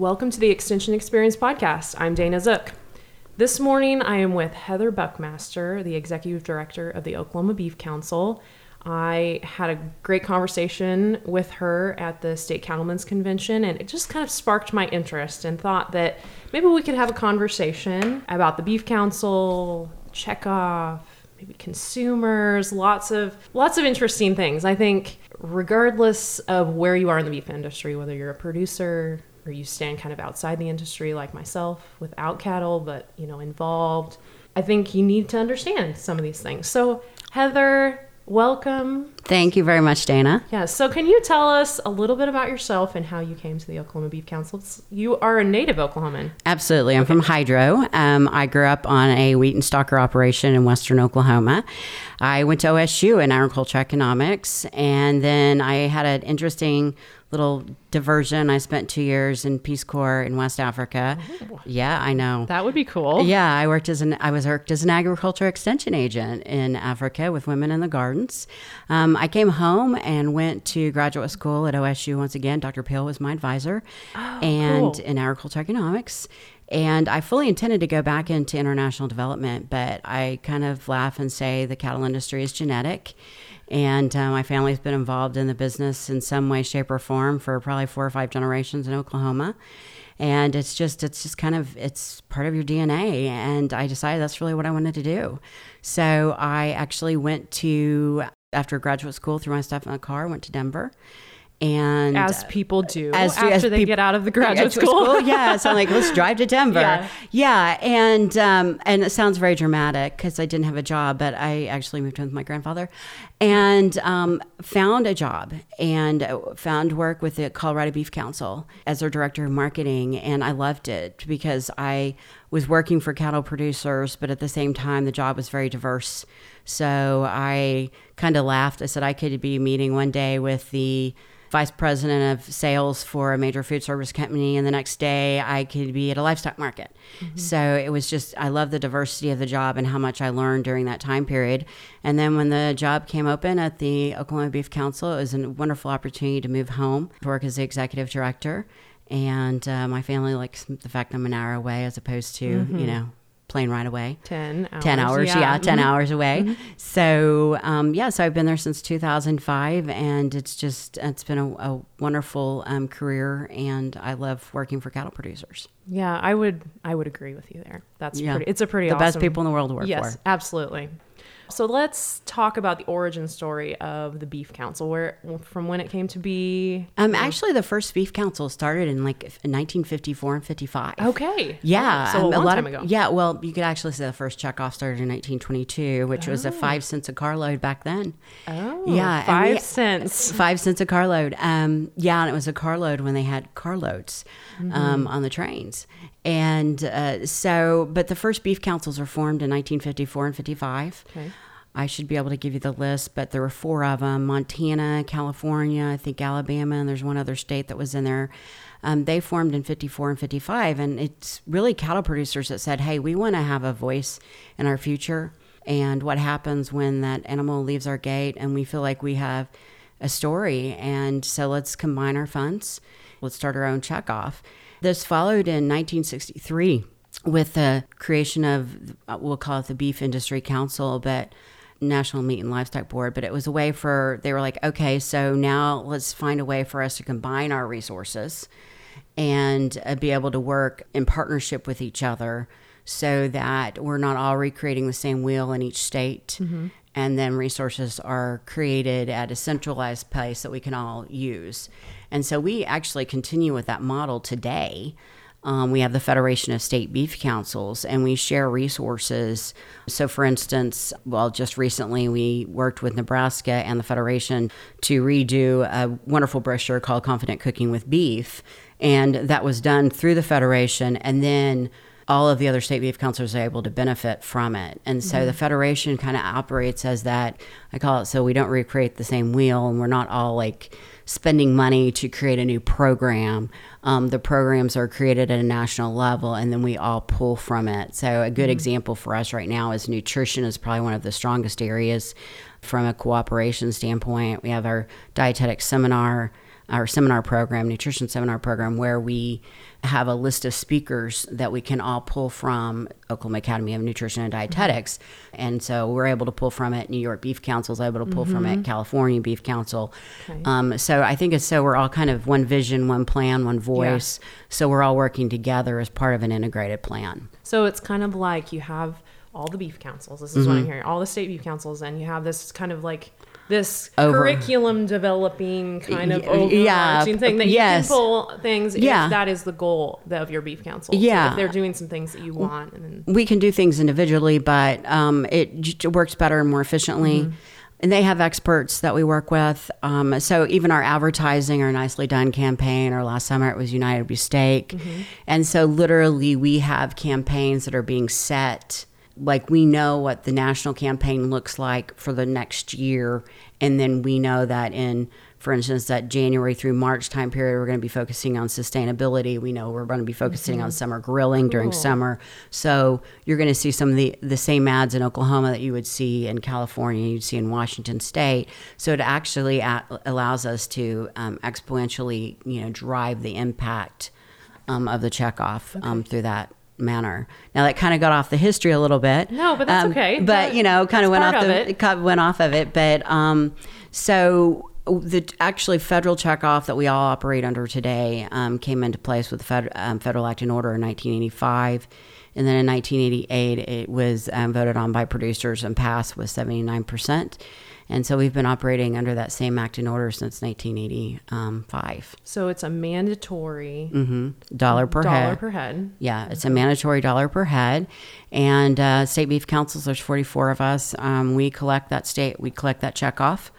Welcome to the Extension Experience Podcast. I'm Dana Zook. This morning I am with Heather Buckmaster, the Executive Director of the Oklahoma Beef Council. I had a great conversation with her at the State Cattlemen's Convention, and it just kind of sparked my interest and thought that maybe we could have a conversation about the Beef Council, checkoff, maybe consumers, lots of lots of interesting things. I think regardless of where you are in the beef industry, whether you're a producer or you stand kind of outside the industry like myself without cattle but, you know, involved, I think you need to understand some of these things. So, Heather, welcome. Thank you very much, Dana. Yeah. So, can you tell us a little bit about yourself and how you came to the Oklahoma Beef Council? You are a native Oklahoman. Absolutely. I'm from Hydro. Um, I grew up on a wheat and stocker operation in western Oklahoma. I went to OSU in agriculture economics, and then I had an interesting little diversion. I spent two years in Peace Corps in West Africa. Oh. Yeah, I know. That would be cool. Yeah, I worked as an I was worked as an agriculture extension agent in Africa with women in the gardens. Um, I came home and went to graduate school at OSU once again. Dr. Peel was my advisor, oh, and cool. in agriculture economics. And I fully intended to go back into international development, but I kind of laugh and say the cattle industry is genetic. And uh, my family's been involved in the business in some way, shape, or form for probably four or five generations in Oklahoma. And it's just, it's just kind of, it's part of your DNA. And I decided that's really what I wanted to do. So I actually went to, after graduate school, threw my stuff in a car, went to Denver and as people do as, after as they get out of the graduate school. school. yeah, so I'm like, let's drive to Denver. Yeah, yeah and um, and it sounds very dramatic because I didn't have a job, but I actually moved in with my grandfather, and um, found a job and found work with the Colorado Beef Council as their director of marketing, and I loved it because I was working for cattle producers, but at the same time, the job was very diverse. So I kind of laughed. I said I could be meeting one day with the vice president of sales for a major food service company, and the next day I could be at a livestock market. Mm-hmm. So it was just, I love the diversity of the job and how much I learned during that time period. And then when the job came open at the Oklahoma Beef Council, it was a wonderful opportunity to move home, to work as the executive director. And uh, my family likes the fact I'm an hour away as opposed to, mm-hmm. you know, plane ride away. 10 hours. 10 hours, yeah, yeah 10 mm-hmm. hours away. Mm-hmm. So, um, yeah, so I've been there since 2005 and it's just, it's been a, a wonderful um, career and I love working for cattle producers. Yeah, I would, I would agree with you there. That's yeah. pretty, it's a pretty the awesome, best people in the world to work yes, for. Yes, absolutely. So let's talk about the origin story of the Beef Council, where from when it came to be. Um, actually, the first Beef Council started in like 1954 and 55. Okay. Yeah. so um, a, long lot time of, ago. Yeah. Well, you could actually say the first checkoff started in 1922, which oh. was a oh. five cents a carload back then. Oh. Yeah. Five we, cents. Five cents a carload. Um, yeah, and it was a carload when they had carloads mm-hmm. um, on the trains. And uh, so, but the first beef councils were formed in 1954 and 55. Okay. I should be able to give you the list, but there were four of them Montana, California, I think Alabama, and there's one other state that was in there. Um, they formed in 54 and 55. And it's really cattle producers that said, hey, we want to have a voice in our future. And what happens when that animal leaves our gate and we feel like we have a story. And so let's combine our funds. Let's start our own checkoff. This followed in 1963 with the creation of, we'll call it the Beef Industry Council, but National Meat and Livestock Board. But it was a way for, they were like, okay, so now let's find a way for us to combine our resources and uh, be able to work in partnership with each other so that we're not all recreating the same wheel in each state. Mm-hmm. And then resources are created at a centralized place that we can all use. And so we actually continue with that model today. Um, we have the Federation of State Beef Councils and we share resources. So, for instance, well, just recently we worked with Nebraska and the Federation to redo a wonderful brochure called Confident Cooking with Beef. And that was done through the Federation. And then all of the other state beef councils are able to benefit from it. And so mm-hmm. the federation kind of operates as that I call it so we don't recreate the same wheel and we're not all like spending money to create a new program. Um, the programs are created at a national level and then we all pull from it. So, a good mm-hmm. example for us right now is nutrition is probably one of the strongest areas from a cooperation standpoint. We have our dietetic seminar our seminar program, nutrition seminar program, where we have a list of speakers that we can all pull from Oklahoma Academy of Nutrition and Dietetics. Mm-hmm. And so we're able to pull from it. New York Beef Council is able to pull mm-hmm. from it. Mm-hmm. California Beef Council. Okay. Um, so I think it's so we're all kind of one vision, one plan, one voice. Yeah. So we're all working together as part of an integrated plan. So it's kind of like you have all the beef councils. This is mm-hmm. what I'm mm-hmm. hearing. All the state beef councils, and you have this kind of like this Over. curriculum developing kind of overarching yeah, thing that you yes. can pull things yeah. if that is the goal of your beef council. Yeah. So if they're doing some things that you want. And then... We can do things individually, but um, it works better and more efficiently. Mm-hmm. And they have experts that we work with. Um, so even our advertising, our nicely done campaign, or last summer it was United We Steak. Mm-hmm. And so literally we have campaigns that are being set like we know what the national campaign looks like for the next year and then we know that in for instance that january through march time period we're going to be focusing on sustainability we know we're going to be focusing mm-hmm. on summer grilling cool. during summer so you're going to see some of the, the same ads in oklahoma that you would see in california you'd see in washington state so it actually at, allows us to um, exponentially you know drive the impact um, of the checkoff okay. um, through that manner. Now that kind of got off the history a little bit. No, but that's um, okay. But that, you know, kind of went off of the it. went off of it. But um, so the actually federal checkoff that we all operate under today um, came into place with the Fed, um, Federal Act and Order in 1985. And then in 1988, it was um, voted on by producers and passed with 79 percent. And so we've been operating under that same act and order since 1985. So it's a mandatory mm-hmm. dollar per dollar head. per head. Yeah, it's a mandatory dollar per head. And uh, state beef councils, there's 44 of us. Um, we collect that state, we collect that check off.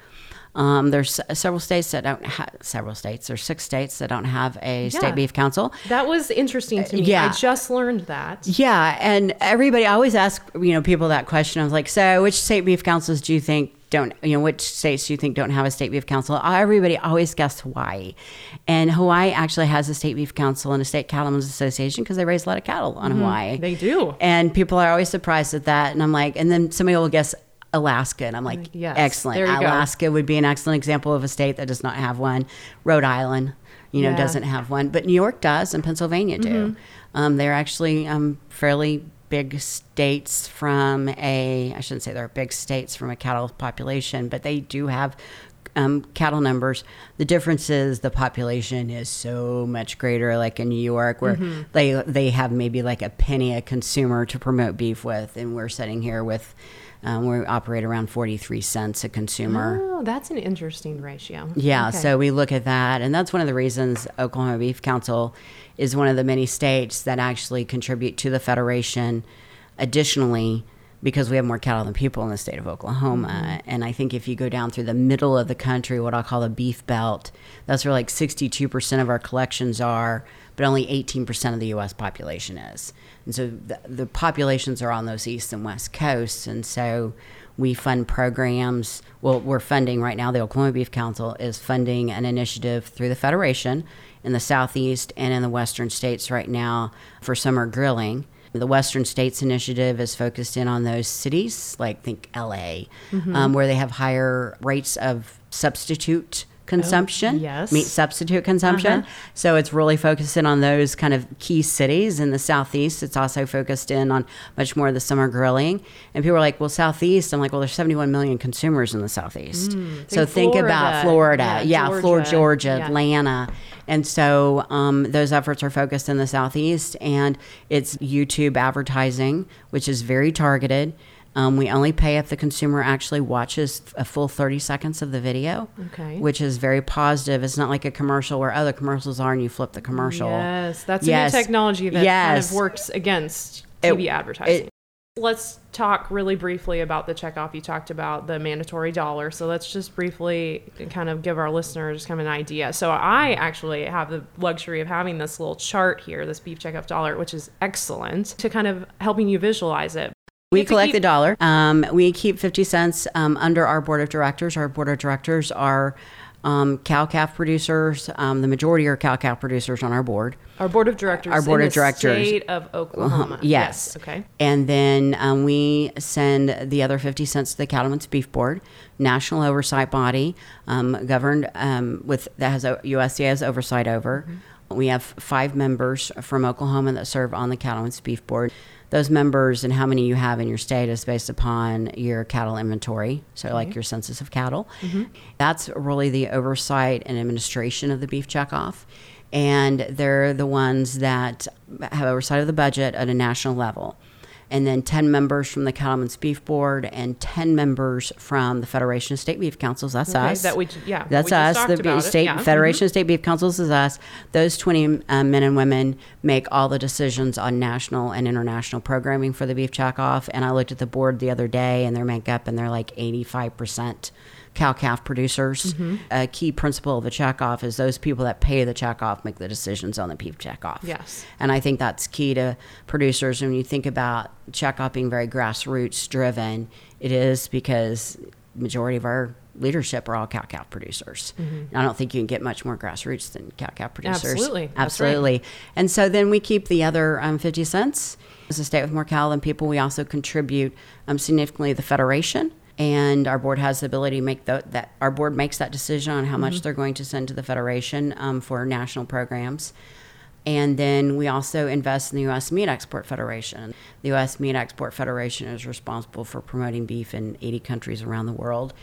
Um, there's several states that don't have several states. There's six states that don't have a yeah. state beef council. That was interesting to me. Yeah. I just learned that. Yeah, and everybody I always ask you know people that question. I was like, so which state beef councils do you think don't you know which states do you think don't have a state beef council everybody always guessed hawaii and hawaii actually has a state beef council and a state cattlemen's association because they raise a lot of cattle on mm-hmm. hawaii they do and people are always surprised at that and i'm like and then somebody will guess Alaska. And I'm like, yes, excellent. Alaska go. would be an excellent example of a state that does not have one. Rhode Island, you know, yeah. doesn't have one. But New York does and Pennsylvania do. Mm-hmm. Um, they're actually um, fairly big states from a, I shouldn't say they're big states from a cattle population, but they do have um, cattle numbers. The difference is the population is so much greater, like in New York, where mm-hmm. they they have maybe like a penny a consumer to promote beef with, and we're sitting here with um, we operate around 43 cents a consumer. Oh, that's an interesting ratio. Yeah, okay. so we look at that, and that's one of the reasons Oklahoma Beef Council is one of the many states that actually contribute to the federation. Additionally, because we have more cattle than people in the state of Oklahoma. Mm-hmm. And I think if you go down through the middle of the country, what I'll call the beef belt, that's where like 62% of our collections are, but only 18% of the U.S. population is. And so the, the populations are on those east and west coasts. And so we fund programs. Well, we're funding right now, the Oklahoma Beef Council is funding an initiative through the Federation in the southeast and in the western states right now for summer grilling. The Western States Initiative is focused in on those cities, like think LA, mm-hmm. um, where they have higher rates of substitute consumption, oh, yes. meat substitute consumption. Uh-huh. So it's really focused in on those kind of key cities in the southeast. It's also focused in on much more of the summer grilling. And people are like, well, southeast. I'm like, well, there's 71 million consumers in the southeast. Mm, so think Florida. about Florida, yeah, yeah Georgia. Florida, Georgia, yeah. Atlanta. And so um, those efforts are focused in the southeast, and it's YouTube advertising, which is very targeted. Um, we only pay if the consumer actually watches a full 30 seconds of the video, okay. which is very positive. It's not like a commercial where other commercials are and you flip the commercial. Yes, that's yes. a new technology that yes. kind of works against TV it, advertising. It, let's talk really briefly about the checkoff. You talked about the mandatory dollar. So let's just briefly kind of give our listeners kind of an idea. So I actually have the luxury of having this little chart here, this beef checkoff dollar, which is excellent to kind of helping you visualize it. We collect keep- the dollar. Um, we keep 50 cents um, under our board of directors. Our board of directors are um, cow calf producers. Um, the majority are cow calf producers on our board. Our board of directors. Our board of the directors. State of Oklahoma. Yes. Okay. And then um, we send the other 50 cents to the Cattlemen's Beef Board, national oversight body, um, governed um, with that has USDA has oversight over. We have five members from Oklahoma that serve on the Cattlemen's Beef Board. Those members and how many you have in your state is based upon your cattle inventory, so like your census of cattle. Mm-hmm. That's really the oversight and administration of the beef checkoff and they're the ones that have oversight of the budget at a national level. And then 10 members from the Cattlemen's Beef Board and 10 members from the Federation of State Beef Councils. That's Okay, us. that we yeah, That's we us. The state yeah. Mm-hmm. Federation of State Beef Councils is us. Those 20 um, men and women make all the decisions on national and international programming for the beef checkoff. And I looked at the board the other day and their makeup, and they're like 85% cow calf producers. Mm-hmm. A key principle of the checkoff is those people that pay the checkoff make the decisions on the beef checkoff. Yes. And I think that's key to producers. When you think about checkoff being very grassroots driven, it is because majority of our leadership are all cow calf producers. And I don't think you can get much more grassroots than cow calf producers. Mm-hmm. Absolutely. Right. Absolutely. And so then we keep the other um, 50 cents. As a state with more cattle than people, we also contribute um, significantly to the federation. And our board has the ability to make the, that. Our board makes that decision on how Mm-hmm. much they're going to send to the federation um, for national programs. And then we also invest in the U.S. Meat Export Federation. The U.S. Meat Export Federation is responsible for promoting beef in 80 countries around the world.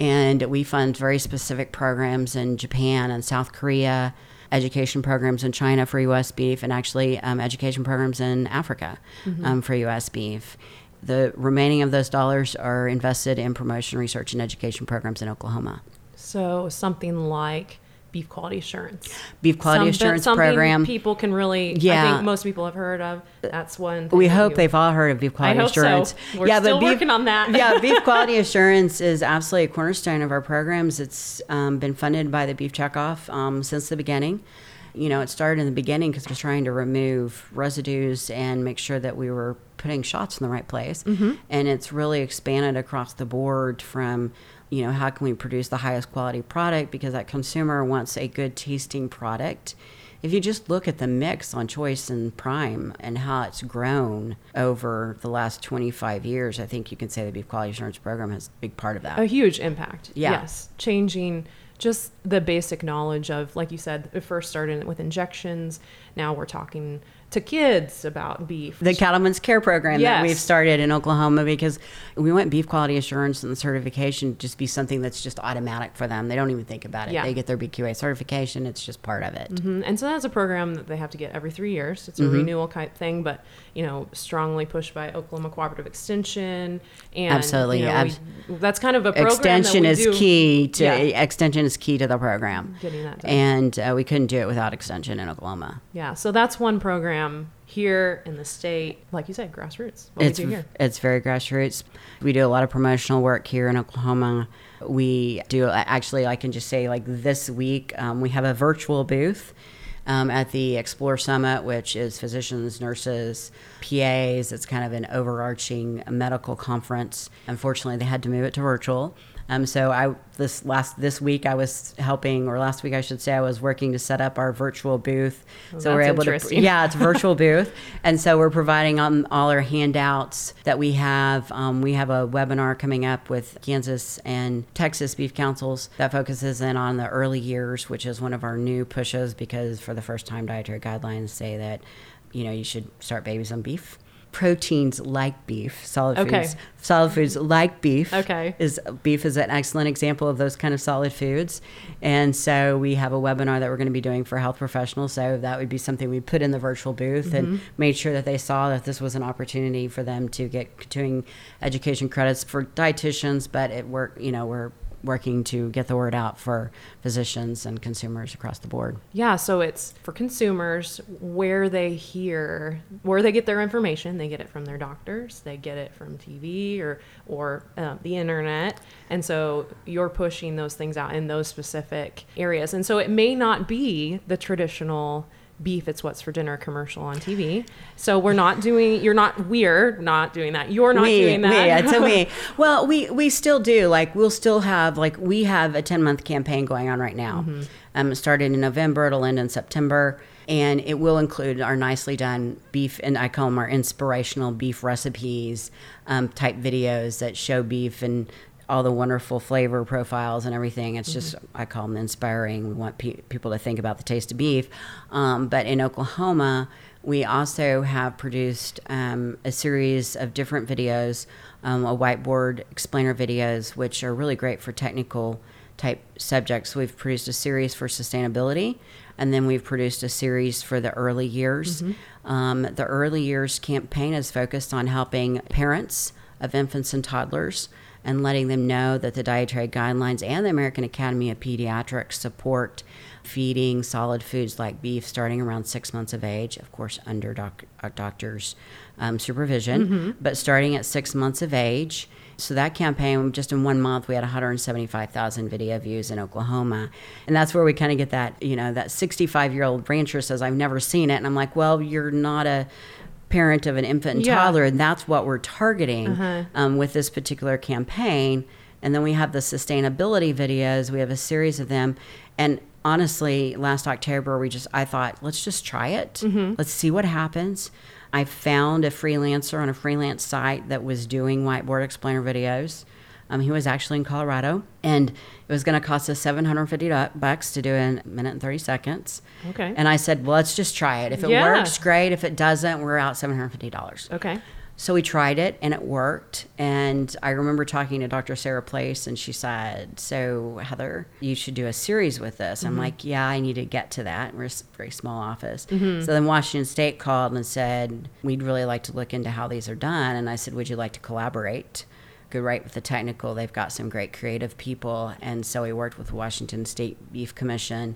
And we fund very specific programs in Japan and South Korea, education programs in China for U.S. beef, and actually um, education programs in Africa um, for U.S. beef. The remaining of those dollars are invested in promotion, research, and education programs in Oklahoma. So something like beef quality assurance. Beef quality Something- assurance something program. People can really. I Yeah. think most people have heard of. That's one. thing We hope you- they've all heard of beef quality I hope so. assurance. We're still working on that. yeah, beef quality assurance is absolutely a cornerstone of our programs. It's um, been funded by the Beef Checkoff um, since the beginning. You know, it started in the beginning because we're trying to remove residues and make sure that we were putting shots in the right place. Mm-hmm. And it's really expanded across the board from, you know, how can we produce the highest quality product because that consumer wants a good tasting product if you just look at the mix on Choice and Prime and how it's grown over the last 25 years, I think you can say the Beef Quality Assurance Program has a big part of that. a huge impact. Yeah. Yes, changing just the basic knowledge of, like you said, it first started with injections. Now we're talking to kids about beef. the Cattlemen's Care Program that we've started in Oklahoma because we want beef quality assurance and the certification to just be something that's just automatic for them. They don't even think about it. Yeah. They get their BQA certification, it's just part of it. Mhm. And so that's a program that they have to get every three years. It's a Mm-hmm. renewal type thing, but you know, strongly pushed by Oklahoma Cooperative Extension. And Absolutely, you know, we- that's kind of a program Extension is do- key to Yeah. extension is key to the program. Getting that done. And uh, we couldn't do it without extension in Oklahoma. Yeah, so that's one program here in the state. Like you said, grassroots. What it's we do here. it's very grassroots. We do a lot of promotional work here in Oklahoma. We do actually. I can just say like this week um, we have a virtual booth. Um, at the Explore Summit, which is physicians, nurses, PAs, it's kind of an overarching medical conference. Unfortunately, they had to move it to virtual. Um, so I this last this week I was helping, or last week I should say, I was working to set up our virtual booth. Oh, so we're able to, yeah, it's a virtual booth, and so we're providing um, all our handouts that we have. Um, we have a webinar coming up with Kansas and Texas beef councils that focuses in on the early years, which is one of our new pushes because for the first time, dietary guidelines say that you know you should start babies on beef. Proteins like beef, solid Okay. foods, solid foods like beef. Okay. is beef is an excellent example of those kind of solid foods, and so we have a webinar that we're going to be doing for health professionals. So that would be something we put in the virtual booth Mm-hmm. and made sure that they saw that this was an opportunity for them to get continuing education credits for dietitians, but it work you know we're working to get the word out for physicians and consumers across the board. Yeah, so it's for consumers where they hear, where they get their information. They get it from their doctors, they get it from TV or or uh, the internet, and so you're pushing those things out in those specific areas. And so it may not be the traditional beef it's what's for dinner commercial on tv so we're not doing you're not we're not doing that you're not we, doing that we, it's a we. Well, we we still do. Like we'll still have like we have a ten month campaign going on right now. Mm-hmm. Um, it started in November. It'll end in September, and it will include our nicely done beef and I call them our inspirational beef recipes um, type videos that show beef and all the wonderful flavor profiles and everything. It's just I call them inspiring. We want pe- people to think about the taste of beef. Um, but in Oklahoma, we also have produced um, a series of different videos, um, a whiteboard explainer videos, which are really great for technical type subjects. We've produced a series for sustainability, and then we've produced a series for the early years. Um, the early years campaign is focused on helping parents of infants and toddlers and letting them know that the dietary guidelines and the American Academy of Pediatrics support feeding solid foods like beef starting around six months of age, of course, under doc- a doctor's um, supervision, but starting at six months of age. So that campaign, just in one month, we had 175,000 video views in Oklahoma, and that's where we kind of get that, you know, that 65 year old rancher says, "I've never seen it," and I'm like, "Well, you're not a." parent of an infant and Yeah. toddler and that's what we're targeting Uh-huh. um, with this particular campaign. And then we have the sustainability videos. We have a series of them. And honestly, last October, we just, I thought, let's just try it. Mm-hmm. Let's see what happens. I found a freelancer on a freelance site that was doing whiteboard explainer videos. Um, he was actually in Colorado, and it was going to cost us 750 du- bucks to do in a minute and 30 seconds. Okay. And I said, well, let's just try it. If it Yeah. works, great. If it doesn't, we're out $750. okay So we tried it and it worked. And I remember talking to Dr. Sarah Place, and she said, So, Heather, you should do a series with this. I'm like, Yeah, I need to get to that. We're a very small office. So then Washington State called and said, We'd really like to look into how these are done. And I said, Would you like to collaborate? Go right with the technical. They've got some great creative people. And so we worked with Washington State Beef Commission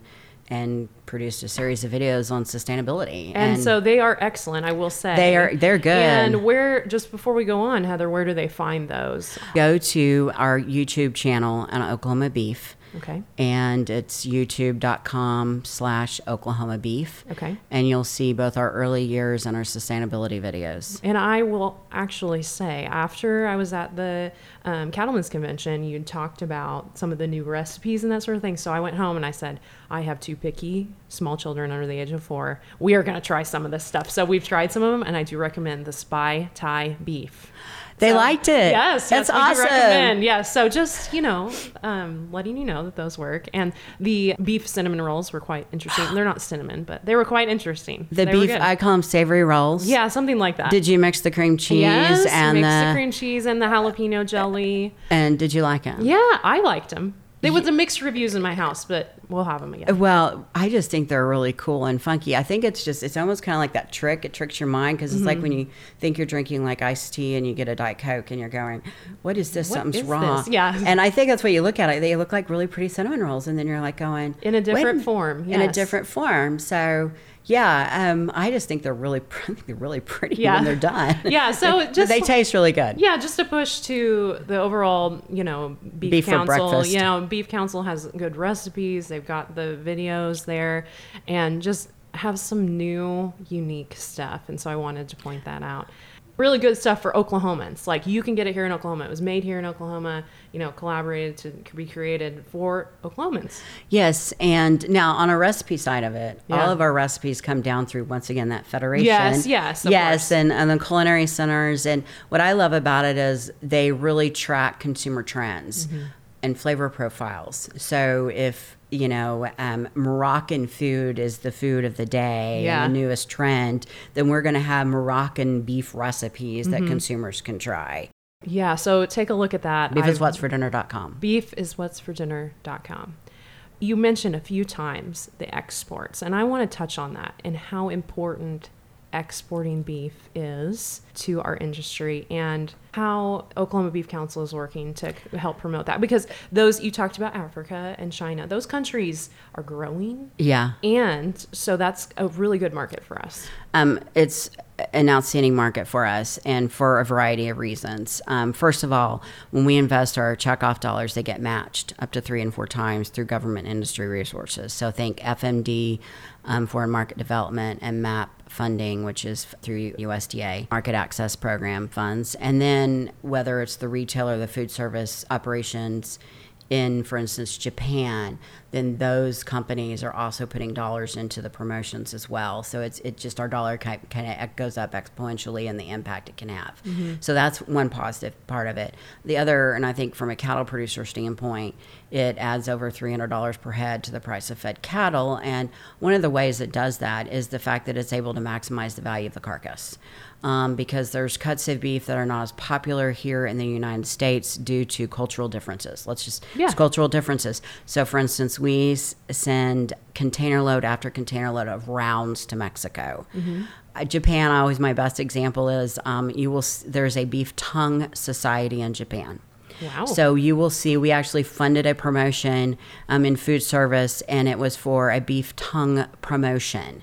and produced a series of videos on sustainability. and, so they are excellent i will say They are- they're good. and where just before we go on heather where do they find those go to our YouTube channel on Oklahoma Beef. Okay And it's youtube.com slash Oklahoma Beef. Okay. And you'll see both our early years and our sustainability videos. And I will actually say, after I was at the um, Cattlemen's Convention, you talked about some of the new recipes and that sort of thing. So I went home and I said, I have two picky small children under the age of four. We are going to try some of this stuff. So we've tried some of them, and I do recommend the Spy Thai beef. They So- liked it. Yes, That's yes, awesome. recommend. Yes, so just you know, um, letting you know that those work, and the beef cinnamon rolls were quite interesting. They're not cinnamon, but they were quite interesting. The They beef. I call them savory rolls. yeah, something like that. Did you mix the cream cheese Yes, and mix the, the cream cheese and the jalapeno jelly. and did you like them? Yeah, I liked them. They was a mixed reviews in my house, but we'll have them again. Well, I just think they're really cool and funky. I think it's just, it's almost kind of like that trick. It tricks your mind because it's like Mm-hmm. when you think you're drinking like iced tea and you get a Diet Coke and you're going, what is this? What Something's is wrong. this? Yeah. And I think that's what you look at it. They look like really pretty cinnamon rolls. And then you're like going, In a different "Wait form, In a different form. So, yeah, um, I just think they're really, I think they're really pretty Yeah. when they're done. Yeah, so just- they taste really good. Yeah, just a push to the overall, you know, beef, Beef for council. breakfast. You know, beef council has good recipes. They've got the videos there, and just have some new, unique stuff. And so I wanted to point that out. Really good stuff for Oklahomans. Like you can get it here in Oklahoma. It was made here in Oklahoma. You know, collaborated to be created for Oklahomans. Yes, and now on a recipe side of it, Yeah. all of our recipes come down through once again that federation. Yes, yes, of yes, course. and, and the culinary centers. And what I love about it is they really track consumer trends Mm-hmm. and flavor profiles. So if you know um, Moroccan food is the food of the day Yeah. the newest trend, then we're going to have Moroccan beef recipes Mm-hmm. that consumers can try. Yeah, so take a look at that. Beef is what's for dinner.com. beef is what's for dinner.com. You mentioned a few times the exports, and I want to touch on that and how important exporting beef is to our industry and how Oklahoma Beef Council is working to help promote that. Because those you talked about Africa and China those countries are growing. Yeah. And so that's a really good market for us um, it's an outstanding market for us and for a variety of reasons. Um, first of all, when we invest our checkoff dollars, they get matched up to three and four times through government industry resources. So think FMD, um, Foreign Market Development, and MAP funding, which is through USDA Market Access Program funds. And then whether it's the retail or the food service operations in, for instance, Japan, then those companies are also putting dollars into the promotions as well. So it's it just our dollar kind of goes up exponentially in the impact it can have. Mm-hmm. So that's one positive part of it. The other, and I think from a cattle producer standpoint, it adds over $300 per head to the price of fed cattle. And one of the ways it does that is the fact that it's able to maximize the value of the carcass um, because there's cuts of beef that are not as popular here in the United States due to cultural differences. Let's just yeah. cultural differences. So, for instance, we send container load after container load of rounds to Mexico. Mm-hmm. Uh, Japan, always my best example is um, you will. There's a beef tongue society in Japan. Wow. So you will see we actually funded a promotion um, in food service, and it was for a beef tongue promotion.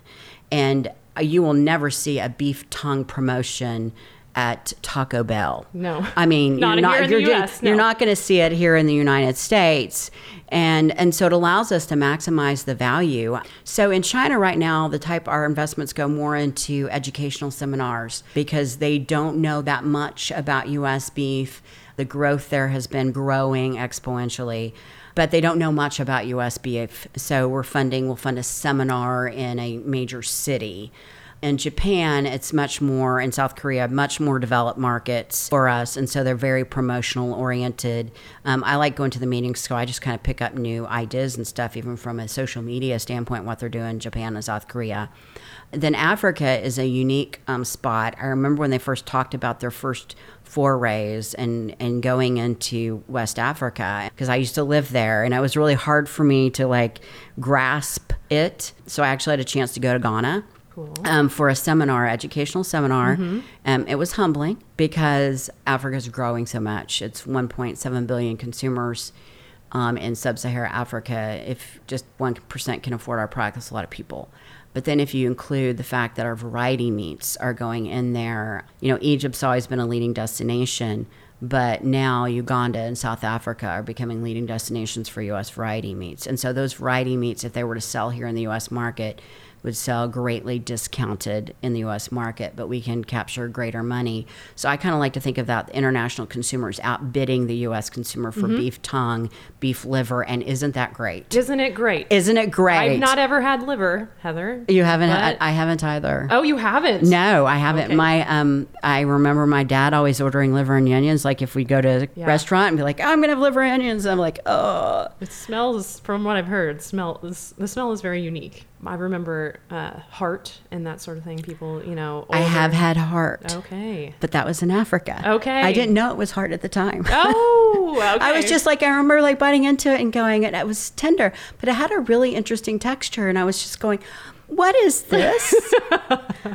And Uh, you will never see a beef tongue promotion at Taco Bell. No. I mean, not you're not you're, US, no. you're not going to see it here in the United States. And and so it allows us to maximize the value. So in China right now, the type our investments go more into educational seminars because they don't know that much about US beef. The growth there has been growing exponentially but they don't know much about US beef. So we're funding, we'll fund a seminar in a major city. In Japan, it's much more, in South Korea, much more developed markets for us. And so they're very promotional oriented. Um, I like going to the meetings, so I just kind of pick up new ideas and stuff, even from a social media standpoint, what they're doing in Japan and South Korea. Then Africa is a unique um, spot. I remember when they first talked about their first forays and and going into West Africa because I used to live there and it was really hard for me to like grasp it. So I actually had a chance to go to Ghana. Cool. Um, for a seminar, educational seminar. Mm-hmm. Um, it was humbling because Africa is growing so much. It's 1.7 billion consumers um, in sub-Saharan Africa. If just one percent can afford our product, that's a lot of people. But then if you include the fact that our variety meats are going in there, you know, Egypt's always been a leading destination, but now Uganda and South Africa are becoming leading destinations for U.S. variety meats. And so those variety meats, if they were to sell here in the U.S. market, would sell greatly discounted in the US market, but we can capture greater money. So I kind of like to think of that international consumers outbidding the US consumer for mm-hmm. beef tongue, beef liver, and isn't that great? Isn't it great? Isn't it great? I've not ever had liver, Heather. You haven't had, I haven't either. Oh, you haven't? No, I haven't. Okay. My um I remember my dad always ordering liver and onions like if we go to a yeah. restaurant and be like, oh, "I'm going to have liver and onions." I'm like, "Oh." It smells from what I've heard, smell the smell is very unique. I remember uh, heart and that sort of thing. People, you know, older. I have had heart. Okay, but that was in Africa. Okay, I didn't know it was heart at the time. Oh, okay. I was just like I remember like biting into it and going, and it was tender, but it had a really interesting texture, and I was just going. What is this?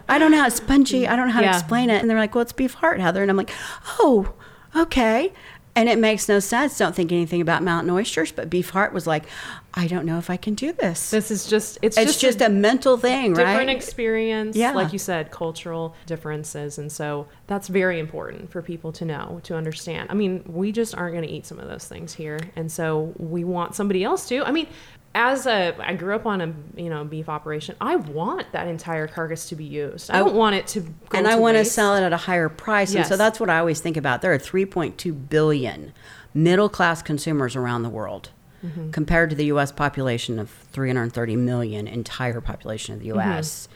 I don't know how it's spongy. I don't know how yeah. to explain it. And they're like, "Well, it's beef heart, Heather." And I'm like, "Oh, okay." And it makes no sense. Don't think anything about mountain oysters, but beef heart was like, I don't know if I can do this. This is just it's, it's just, just a, a, mental thing, different right? Different experience, yeah. like you said, cultural differences, and so that's very important for people to know to understand. I mean, we just aren't going to eat some of those things here, and so we want somebody else to. I mean, as a I grew up on a you know beef operation. I want that entire carcass to be used. I don't want it to and I want to sell it at a higher price. Yes. And so that's what I always think about. There are 3.2 billion middle class consumers around the world. Mm-hmm. Compared to the U.S. population of 330 million, entire population of the U.S., mm-hmm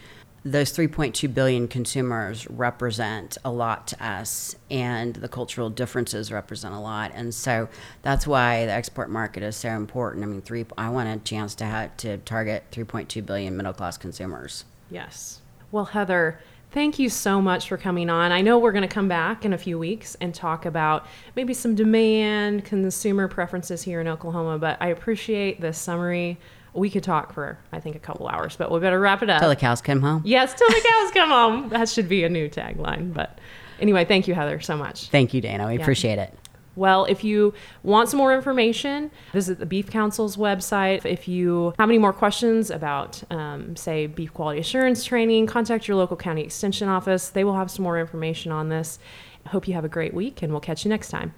those 3.2 billion consumers represent a lot to us and the cultural differences represent a lot. And so that's why the export market is so important. I mean three i want a chance to have to target 3.2 billion middle class consumers. Yes. Well heather thank you so much for coming on. I know we're going to come back in a few weeks and talk about maybe some demand consumer preferences here in oklahoma but i appreciate this summary We could talk for, I think, a couple hours, but we better wrap it up. Till the cows come home. Yes, till the cows come home. That should be a new tagline. But anyway, thank you, Heather, so much. Thank you, Dana. We Yeah. appreciate it. Well, if you want some more information, visit the Beef Council's website. If you have any more questions about, um, say, beef quality assurance training, contact your local county extension office. They will have some more information on this. Hope you have a great week, and we'll catch you next time.